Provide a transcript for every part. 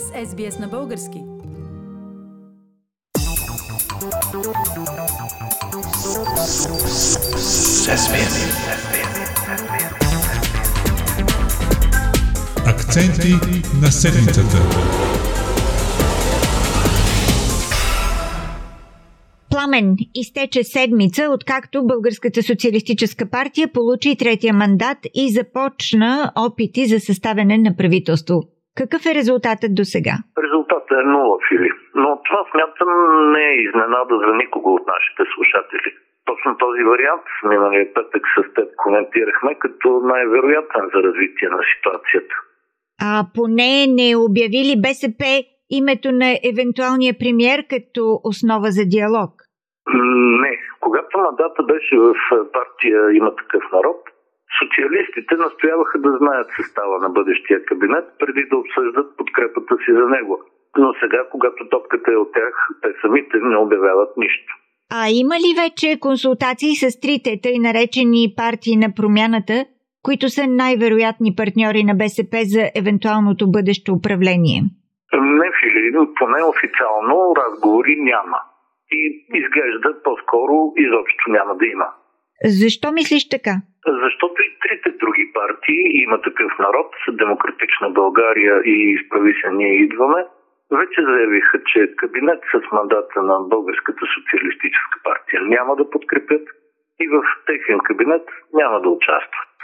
сте с SBS на български. Акценти на седмицата. Пламен изтече седмица, откакто Българската социалистическа партия получи третия мандат и започна опити за съставяне на правителство. Какъв е резултатът до сега? Резултатът е нула, Фили. Но това смятам не е изненада за никого от нашите слушатели. Точно този вариант миналия петък с теб коментирахме като най-вероятен за развитие на ситуацията. А поне не обявили БСП името на евентуалния премьер като основа за диалог? Не. Когато мандата беше в партия Има такъв народ, социалистите настояваха да знаят състава на бъдещия кабинет, преди да обсъждат подкрепата си за него. Но сега, когато топката е от тях, те самите не обявяват нищо. А има ли вече консултации с трите тъй наречени партии на промяната, които са най-вероятни партньори на БСП за евентуалното бъдещо управление? Не, Фили, поне официално разговори няма. И изглежда по-скоро изобщо няма да има. Защо мислиш така? Защото и трите други партии, има такъв народ, Демократична България и Изправи се ние идваме, вече заявиха, че кабинет с мандата на Българската социалистическа партия няма да подкрепят и в техен кабинет няма да участват.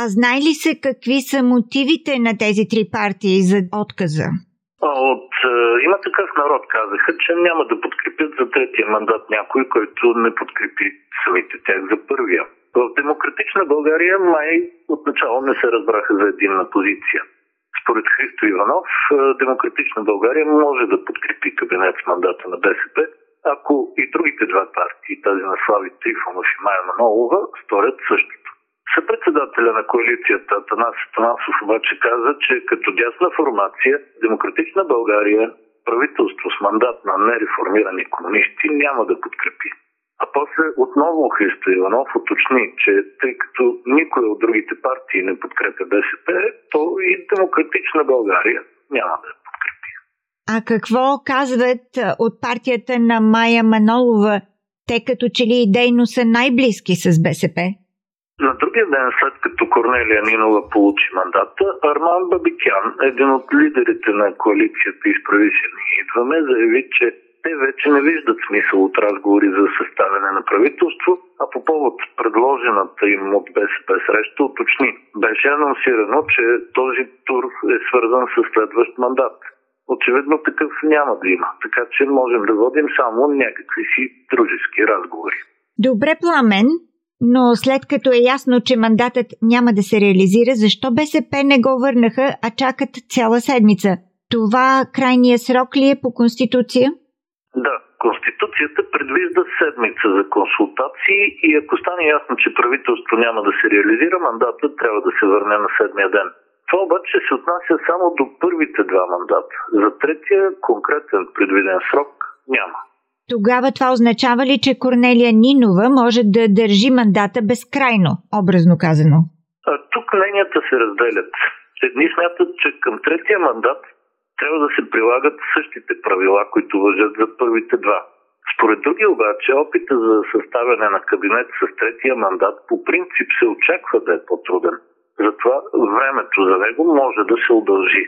А знае ли се какви са мотивите на тези три партии за отказа? От е, има такъв народ казаха, че няма да подкрепят за третия мандат някой, който не подкрепи самите тях за първия. В Демократична България май отначало не се разбраха за единна позиция. Според Христо Иванов, е, Демократична България може да подкрепи кабинет с мандата на БСП, ако и другите два партии, тази на Слави Трифонов и Майя Манолова, сторят същото. Съпредседателя на коалицията Атанас Атанасов обаче каза, че като дясна формация Демократична България правителство с мандат на нереформирани комунисти няма да подкрепи. А после отново Христо Иванов уточни, че тъй като никой от другите партии не подкрепя БСП, то и Демократична България няма да я подкрепи. А какво казват от партията на Майя Манолова? Те като че ли идейно са най-близки с БСП? На другия ден, след като Корнелия Нинова получи мандата, Арман Бабикян, един от лидерите на коалицията Изправи се идваме, заяви, че те вече не виждат смисъл от разговори за съставяне на правителство, а по повод предложената им от БСП среща уточни. Беше анонсирано, че този тур е свързан с следващ мандат. Очевидно такъв няма да има, така че можем да водим само някакви си дружески разговори. Добре, Пламен, но след като е ясно, че мандатът няма да се реализира, защо БСП не го върнаха, а чакат цяла седмица? Това крайния срок ли е по Конституция? Конституцията предвижда седмица за консултации и ако стане ясно, че правителство няма да се реализира, мандатът трябва да се върне на седмия ден. Това обаче се отнася само до първите два мандата. За третия конкретен предвиден срок няма. Тогава това означава ли, че Корнелия Нинова може да държи мандата безкрайно, образно казано? А, тук мненията се разделят. Едни смятат, че към третия мандат трябва да се прилагат същите правила, които въжат за първите два. Според други обаче, опита за съставяне на кабинет с третия мандат по принцип се очаква да е по-труден. Затова времето за него може да се удължи.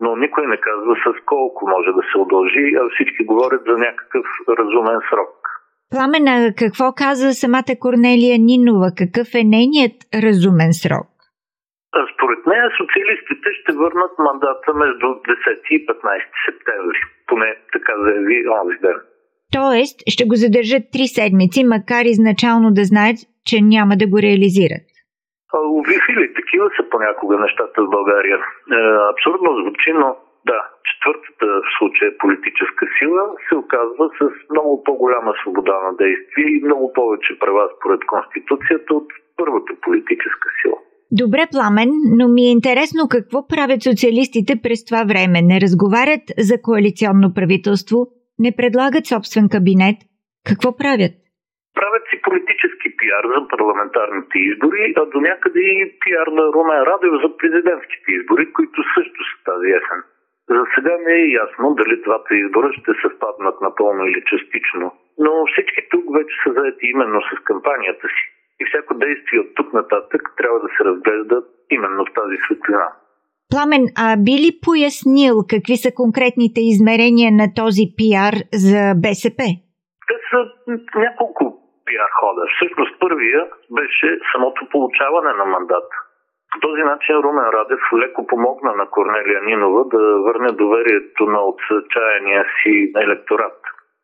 Но никой не казва с колко може да се удължи, а всички говорят за някакъв разумен срок. Пламена, какво каза самата Корнелия Нинова? Какъв е нейният разумен срок? Според нея социалистите ще върнат мандата между 10 и 15 септември. Поне така заяви онзи ден. Тоест, ще го задържат три седмици, макар изначално да знаят, че няма да го реализират. Увихили, такива са понякога нещата в България. Е, абсурдно звучи, но да, четвъртата в случая политическа сила се оказва с много по-голяма свобода на действие и много повече права според Конституцията от първата политическа сила. Добре, Пламен, но ми е интересно какво правят социалистите през това време. Не разговарят за коалиционно правителство, не предлагат собствен кабинет. Какво правят? Правят си политически пиар за парламентарните избори, а до някъде и пиар на Румен Радев за президентските избори, които също са тази есен. За сега не е ясно дали двата избора ще съвпаднат напълно или частично, но всички тук вече са заети именно с кампанията си. И всяко действие от тук нататък трябва да се разглежда именно в тази светлина. Пламен, а би ли пояснил какви са конкретните измерения на този пиар за БСП? Те са няколко пиар хода. Всъщност първия беше самото получаване на мандат. По този начин Румен Радев леко помогна на Корнелия Нинова да върне доверието на отчаяния си електорат.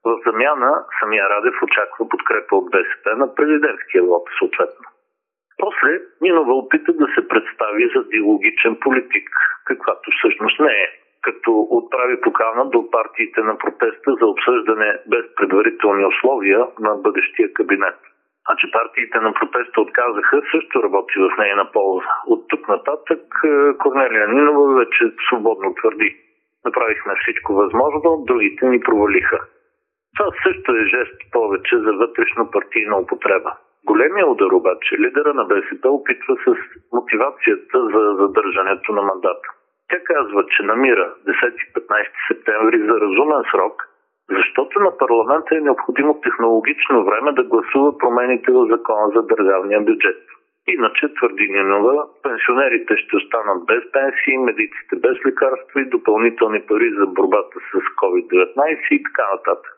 В замяна самия Радев очаква подкрепа от БСП на президентския лоб, съответно. После Нинова опита да се представи за диалогичен политик, каквато всъщност не е, като отправи покана до партиите на протеста за обсъждане без предварителни условия на бъдещия кабинет. А че партиите на протеста отказаха, също работи в нейна полза. От тук нататък е, Корнелия Нинова вече свободно твърди. Направихме всичко възможно, другите ни провалиха. Това също е жест повече за вътрешно партийна употреба. Големия удар обаче лидера на БСП опитва с мотивацията за задържането на мандата. Тя казва, че намира 10-15 септември за разумен срок, защото на парламента е необходимо технологично време да гласува промените в закона за държавния бюджет. Иначе, твърди Нинова, пенсионерите ще останат без пенсии, медиците без лекарства и допълнителни пари за борбата с COVID-19 и така нататък.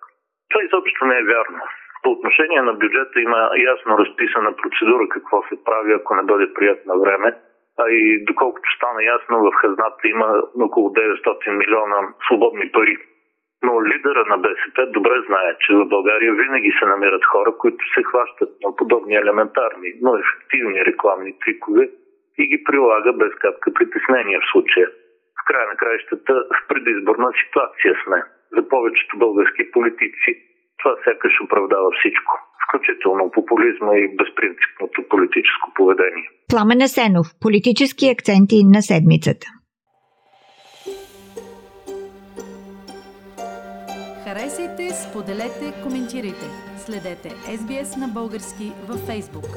Това изобщо не е вярно. По отношение на бюджета има ясно разписана процедура какво се прави, ако не бъде прият на време. А и доколкото стана ясно, в хазната има около 900 милиона свободни пари. Но лидера на БСП добре знае, че в България винаги се намират хора, които се хващат на подобни елементарни, но ефективни рекламни трикове и ги прилага без капка притеснение в случая. В края на краищата в предизборна ситуация сме. За повечето български политици това сякаш оправдава всичко, включително популизма и безпринципното политическо поведение. Пламен Асенов, политически акценти на седмицата. Харесайте, споделете, коментирайте. Следете SBS на български във Facebook.